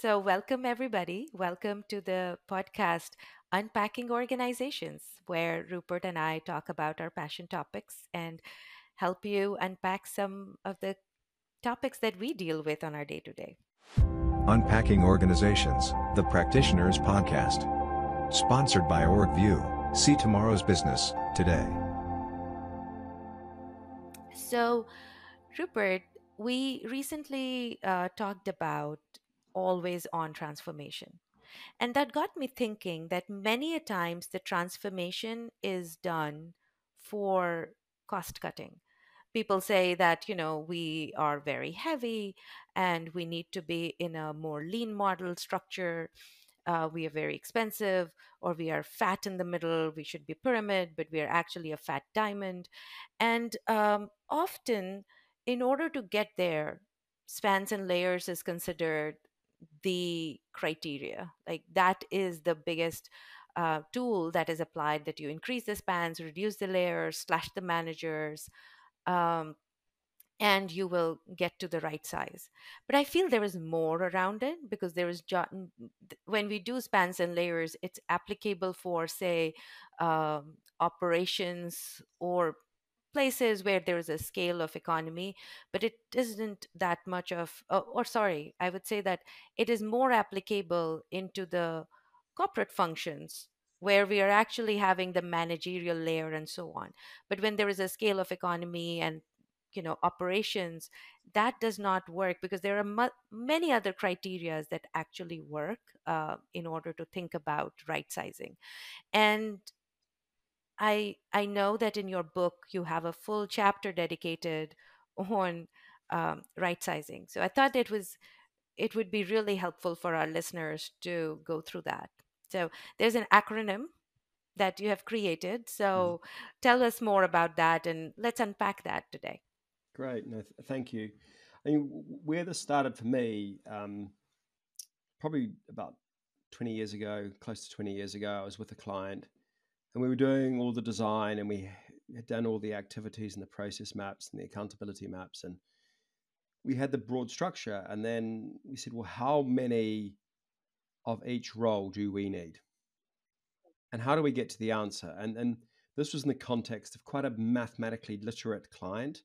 So, welcome everybody. Welcome to the podcast Unpacking Organizations, where Rupert and I talk about our passion topics and help you unpack some of the topics that we deal with on our day to day. Unpacking Organizations, the Practitioners Podcast. Sponsored by Orgvue. See tomorrow's business today. So, Rupert, we recently uh, talked about always on transformation. And that got me thinking that many a times the transformation is done for cost cutting. People say that, you know, we are very heavy and we need to be in a more lean model structure. Uh, we are very expensive, or we are fat in the middle. We should be pyramid, but we are actually a fat diamond. And um, often, in order to get there, spans and layers is considered the criteria. Like that is the biggest uh, tool that is applied that you increase the spans, reduce the layers, slash the managers, um, and you will get to the right size. But I feel there is more around it because there is when we do spans and layers, it's applicable for say um, operations or places where there is a scale of economy but it isn't that much of uh, or sorry i would say that it is more applicable into the corporate functions where we are actually having the managerial layer and so on. But when there is a scale of economy and you know operations that does not work because there are mu- many other criterias that actually work uh, in order to think about right sizing. And I I know that in your book you have a full chapter dedicated on um, right sizing. So I thought it was it would be really helpful for our listeners to go through that. So there's an acronym that you have created. Mm-hmm. So mm-hmm. tell us more about that and let's unpack that today. Great. No, th- thank you. I mean, where this started for me, um, probably about 20 years ago, close to 20 years ago, I was with a client and we were doing all the design and we had done all the activities and the process maps and the accountability maps and we had the broad structure. And then we said well how many of each role do we need? And how do we get to the answer? And and this was in the context of quite a mathematically literate client.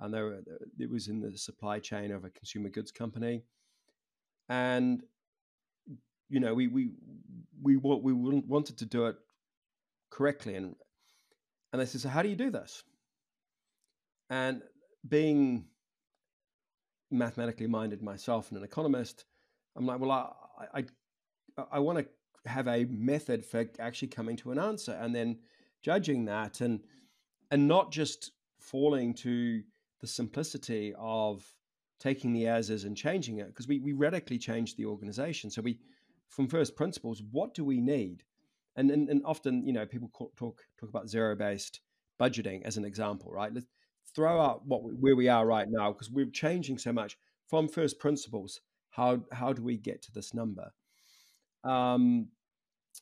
And it was in the supply chain of a consumer goods company. And you know we we we we wanted to do it correctly. And and they said, so how do you do this? And being mathematically minded myself and an economist, I'm like, well, I I, I want to have a method for actually coming to an answer and then judging that and and not just falling to the simplicity of taking the as is and changing it because we, we radically changed the organization so we from first principles what do we need and, and, and often, you know, people talk talk about zero based budgeting as an example, right? Let's throw out what where we are right now because we're changing so much from first principles. How how do we get to this number? Um,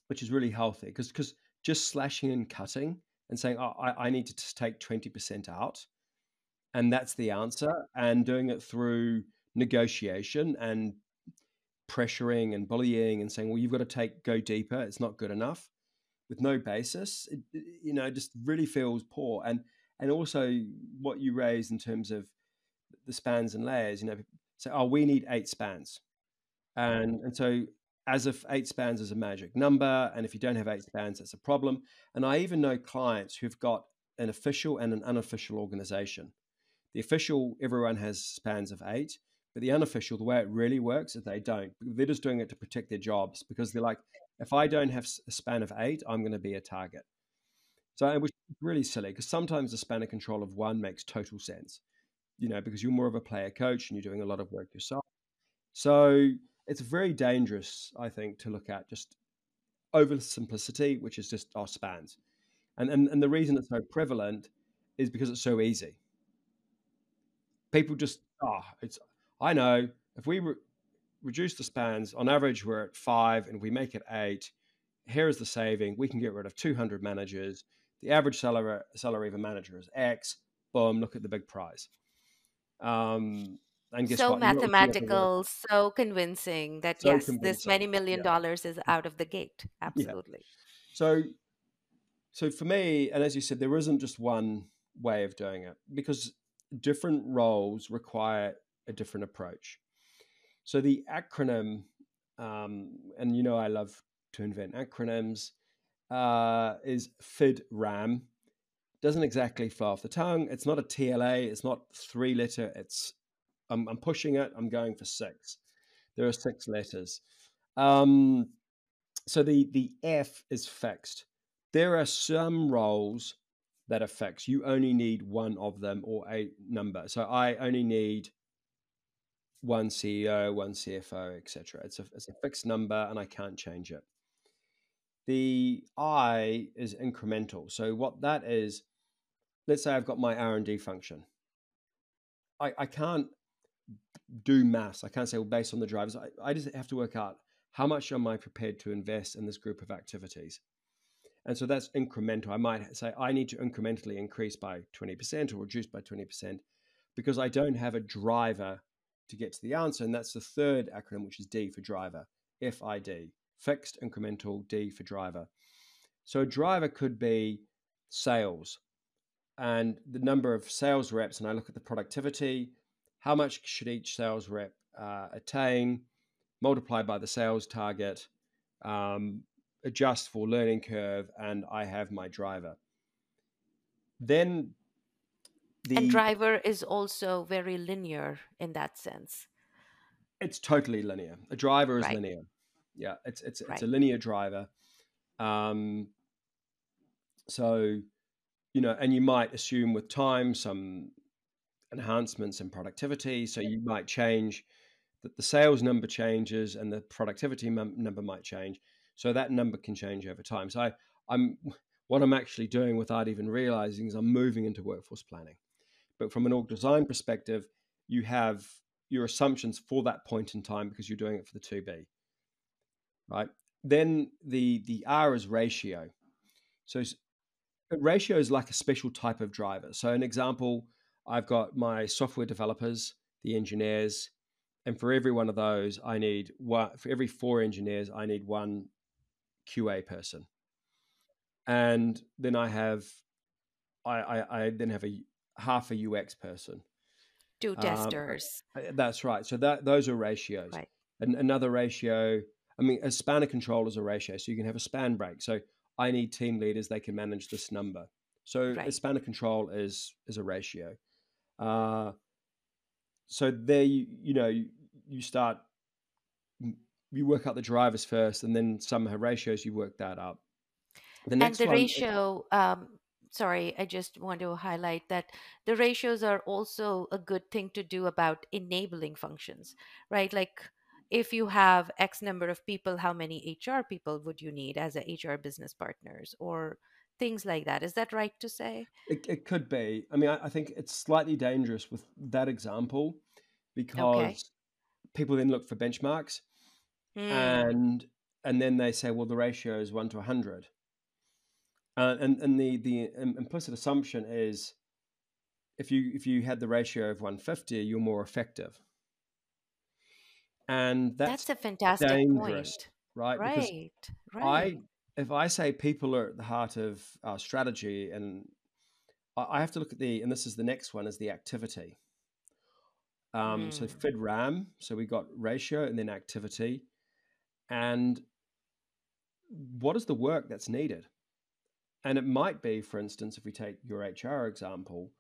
which is really healthy because because just slashing and cutting and saying oh, I, I need to take 20% out and that's the answer and doing it through negotiation and pressuring and bullying and saying, well, you've got to take go deeper. It's not good enough with no basis. It, you know, just really feels poor. And and also what you raised in terms of the spans and layers. You know, say, oh, we need eight spans, and and so as if eight spans is a magic number, and if you don't have eight spans, that's a problem. And I even know clients who've got an official and an unofficial organization. The official, everyone has spans of eight. But the unofficial, the way it really works is they don't. They're just doing it to protect their jobs because they're like, if I don't have a span of eight, I'm going to be a target. So it was really silly because sometimes the span of control of one makes total sense, you know, because you're more of a player coach and you're doing a lot of work yourself. So it's very dangerous, I think, to look at just over simplicity, which is just our spans. And, and, and the reason it's so prevalent is because it's so easy. People just, oh, it's I know if we re- reduce the spans, on average, we're at five, and we make it eight. Here is the saving. We can get rid of 200 managers. The average salary, salary of a manager is X. Boom, look at the big prize. Um, And So what? You're not looking at the work. mathematical, so convincing that So yes, this many million Yeah. dollars is out of the gate. Yeah. Absolutely. So, so for me, and as you said, there isn't just one way of doing it because different roles require a different approach. So the acronym, um, and you know, I love to invent acronyms, uh, is FIDRAM. Doesn't exactly flow off the tongue. It's not a TLA. It's not three letter. It's I'm, I'm pushing it. I'm going for six. There are six letters. Um, so the the F is fixed. There are some roles that are fixed. You only need one of them or a number. So I only need one CEO, one CFO, etc. It's a it's a fixed number and I can't change it. The I is incremental. So what that is, let's say I've got my R and D function. I, I can't do maths. I can't say, well, based on the drivers, I, I just have to work out how much am I prepared to invest in this group of activities. And so that's incremental. I might say I need to incrementally increase by 20% or reduce by 20% because I don't have a driver to get to the answer. And that's the third acronym, which is D for driver, FID, fixed, incremental, D for driver. So a driver could be sales and the number of sales reps, and I look at the productivity, how much should each sales rep uh, attain, multiply by the sales target, um, adjust for learning curve, and I have my driver. Then the And driver is also very linear in that sense. it's totally linear. A driver is Right. linear. Yeah, it's it's it's Right. a linear driver. Um, so you know, and you might assume with time some enhancements in productivity. So you might change that the sales number changes and the productivity mum- number might change. So that number can change over time. So I, I'm what I'm actually doing without even realizing is I'm moving into workforce planning. But from an org design perspective, you have your assumptions for that point in time because you're doing it for the to-be. Right. Then the the R is ratio. So ratio is like a special type of driver. So an example, I've got my software developers, the engineers, and for every one of those, I need one. For every four engineers, I need one QA person, and then I have, I I, I then have a half a UX person. Two Um, testers. Uh, That's right. So that those are ratios. Right. And another ratio. I mean, a span of control is a ratio, so you can have a span break. So I need team leaders; they can manage this number. So a Right. span of control is is a ratio. Uh, so there, you you know, you, you start, you work out the drivers first, and then some ratios. You work that up. The and the one, ratio um sorry i just want to highlight that the ratios are also a good thing to do about enabling functions right? Like if you have x number of people how many hr people would you need as a hr business partners or things like that? Is that right to say? It, it could be. I mean, I, I think it's slightly dangerous with that example because people then look for benchmarks Hmm, and and then they say, well, the ratio is one to a hundred, uh, and and the the implicit assumption is if you if you had the ratio of one fifty, you're more effective, and that's, that's a fantastic dangerous, point right? Because right I right if I say people are at the heart of our strategy, and I have to look at the and this is the next one is the activity. Um, so Hmm. FIDRAM, so we got ratio and then activity, and what is the work that's needed? And it might be, for instance, if we take your HR example,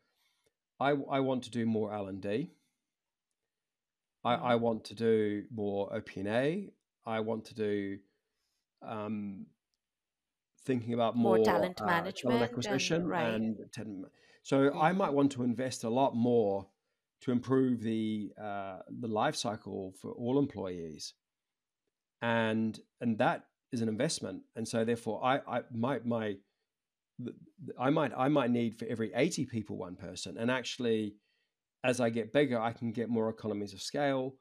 I, I want to do more L and D. I, I want to do more OP&A. I want to do um, thinking about more more talent uh, talent management and acquisition right and so I might want to invest a lot more to improve the uh, the life cycle for all employees, and and that is an investment, and so therefore I I my my I might I might need for every eighty people one person, and actually as I get bigger, I can get more economies of scale.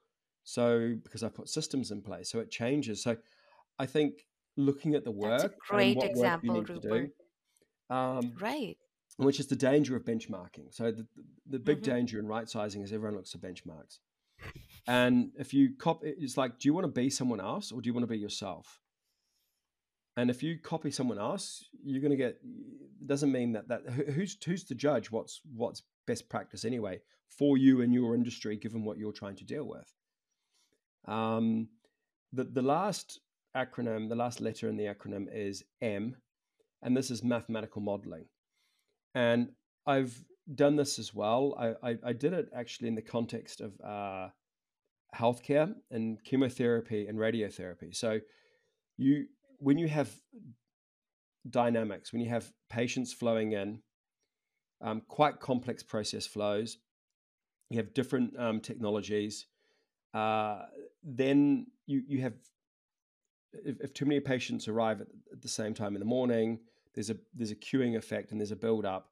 So because I put systems in place, so it changes. So I think looking at the that's a work great work example to do, rupert um, right which is the danger of benchmarking. So the, the big hmm danger in right sizing is everyone looks at benchmarks. And if you copy, it's like, do you want to be someone else or do you want to be yourself? And if you copy someone else, you're going to get. It doesn't mean that that who's who's to judge what's what's best practice anyway for you and your industry, given what you're trying to deal with. Um, the the last acronym, the last letter in the acronym is M, and this is mathematical modeling. And I've done this as well. I, I, I did it actually in the context of uh, healthcare and chemotherapy and radiotherapy. So you when you have dynamics, when you have patients flowing in, um, quite complex process flows, you have different um, technologies, uh, then you, you have, if, if, too many patients arrive at, at, the same time in the morning, there's a, there's a queuing effect and there's a build up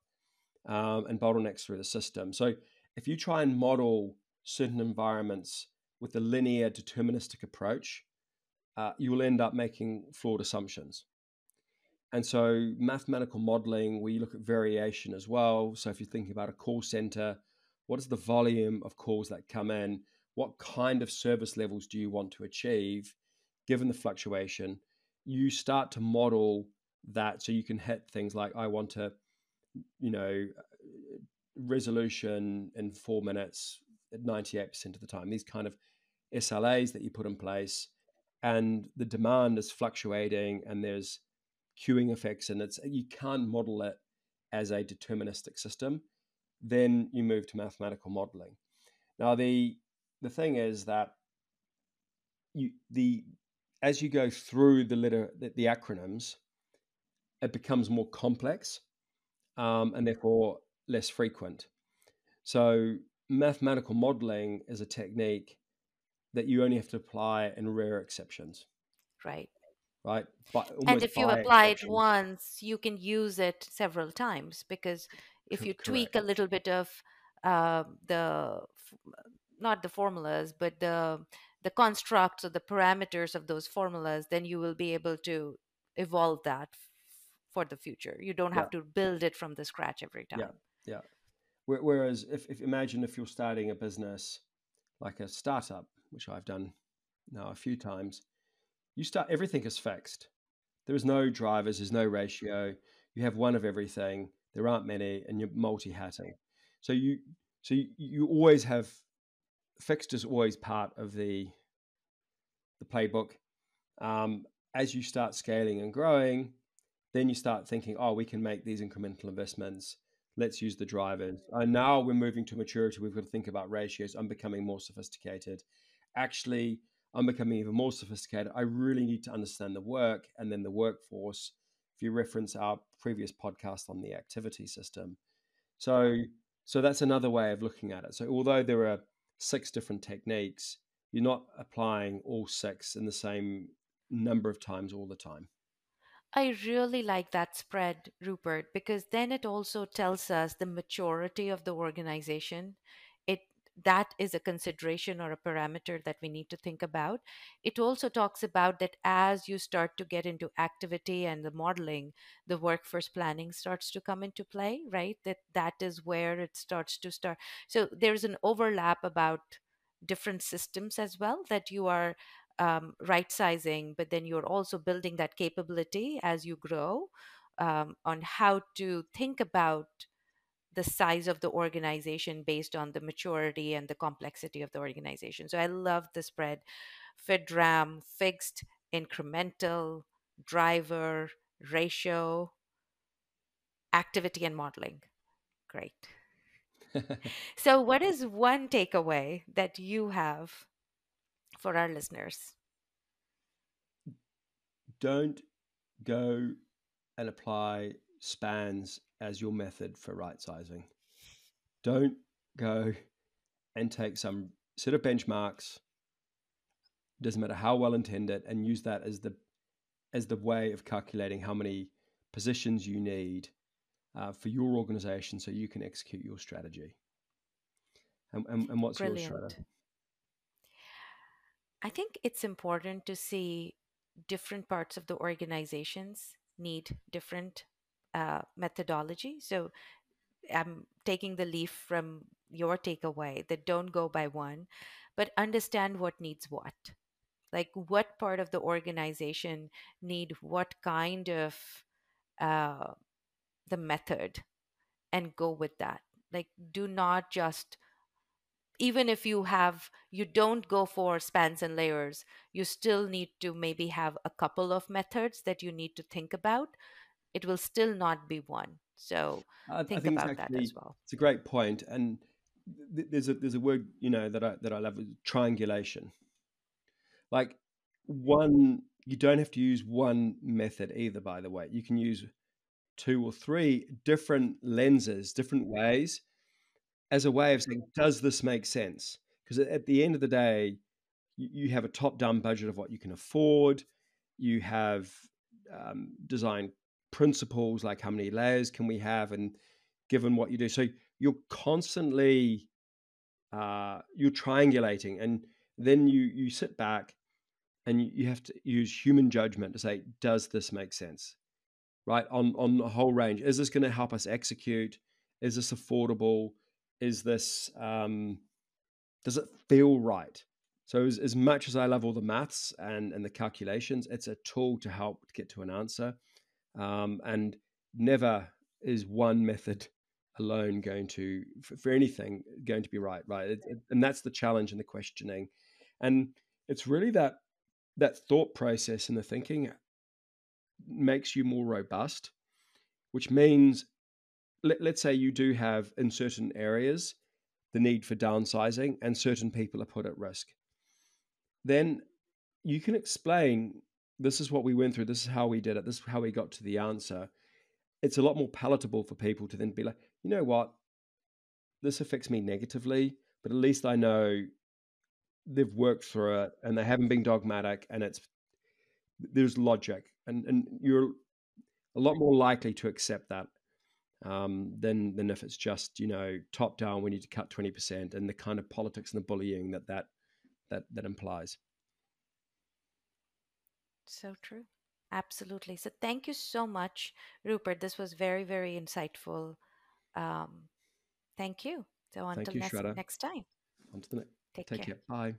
um, and bottlenecks through the system. So if you try and model certain environments with a linear deterministic approach, uh, you will end up making flawed assumptions. And so, mathematical modeling, we look at variation as well. So, if you're thinking about a call center, what is the volume of calls that come in? What kind of service levels do you want to achieve given the fluctuation? You start to model that so you can hit things like, I want to, you know, resolution in four minutes at 98% of the time. These kind of SLAs that you put in place and the demand is fluctuating and there's queuing effects and it's you can't model it as a deterministic system then you move to mathematical modeling. Now the the thing is that you the as you go through the letter the, the acronyms it becomes more complex um, and therefore less frequent. So mathematical modeling is a technique that you only have to apply in rare exceptions. Right. Right. But and if you apply it once, you can use it several times because if you tweak a little bit of uh, the not the formulas, but the the constructs or the parameters of those formulas, then you will be able to evolve that for the future. You don't have yeah. to build it from the scratch every time. Yeah. Yeah. Whereas if, if imagine if you're starting a business like a startup, which I've done now a few times, you start everything is fixed. There is no drivers, there's no ratio. You have one of everything. There aren't many, and you're multi-hatting. So you so you, you always have fixed is always part of the the playbook. Um, as you start scaling and growing, then you start thinking, oh, we can make these incremental investments let's use the drivers. And now we're moving to maturity. We've got to think about ratios. I'm becoming more sophisticated. Actually, I'm becoming even more sophisticated. I really need to understand the work and then the workforce. If you reference our previous podcast on the activity system, so so that's another way of looking at it. So although there are six different techniques, you're not applying all six in the same number of times all the time. I really like that spread, Rupert, because then it also tells us the maturity of the organization. That is a consideration or a parameter that we need to think about. It also talks about that as you start to get into activity and the modeling, the workforce planning starts to come into play, right? That that is where it starts to start. So there's an overlap about different systems as well that you are um, right sizing, but then you're also building that capability as you grow um, on how to think about the size of the organization based on the maturity and the complexity of the organization. So I love the spread FIDRAM, fixed, incremental, driver, ratio, activity, and modeling. Great. so, what is one takeaway that you have for our listeners? Don't go and apply spans as your method for right sizing. Don't go and take some set of benchmarks, doesn't matter how well intended, and use that as the as the way of calculating how many positions you need uh, for your organization so you can execute your strategy. And, and, and what's Brilliant. your strategy? I think it's important to see different parts of the organizations need different uh, methodology. So I'm taking the leaf from your takeaway that don't go by one, but understand what needs what like what part of the organization need what kind of uh, the method and go with that like do not just even if you have you don't go for spans and layers you still need to maybe have a couple of methods that you need to think about it will still not be one so I, think, I think about it's that as well It's a great point, and th- there's a there's a word you know that I that I love triangulation. Like one, you don't have to use one method either. By the way, you can use two or three different lenses, different ways, as a way of saying, does this make sense? Because at the end of the day, you have a top down budget of what you can afford. You have um, design principles like how many layers can we have, and given what you do, so you're constantly uh, you're triangulating, and then you you sit back and you, have to use human judgment to say, does this make sense? Right on on the whole range. Is this going to help us execute? Is this affordable? Is this um, does it feel right? So as, as much as I love all the maths and, and the calculations, it's a tool to help get to an answer. Um, and never is one method alone going to for, for anything going to be right, right? It, it, and that's the challenge and the questioning. And it's really that that thought process and the thinking makes you more robust, which means let, let's say you do have in certain areas the need for downsizing and certain people are put at risk then you can explain this is what we went through, this is how we did it, this is how we got to the answer. It's a lot more palatable for people to then be like, you know what, this affects me negatively, but at least I know they've worked through it and they haven't been dogmatic and it's there's logic and and you're a lot more likely to accept that um, than than if it's just you know top down we need to cut 20% and the kind of politics and the bullying that that that that implies. So true. Absolutely. So thank you so much, Rupert. This was very, very insightful. Um, thank you. So Thank until you, next, Shraddha. next time, On to the next. take Take care. care. Bye.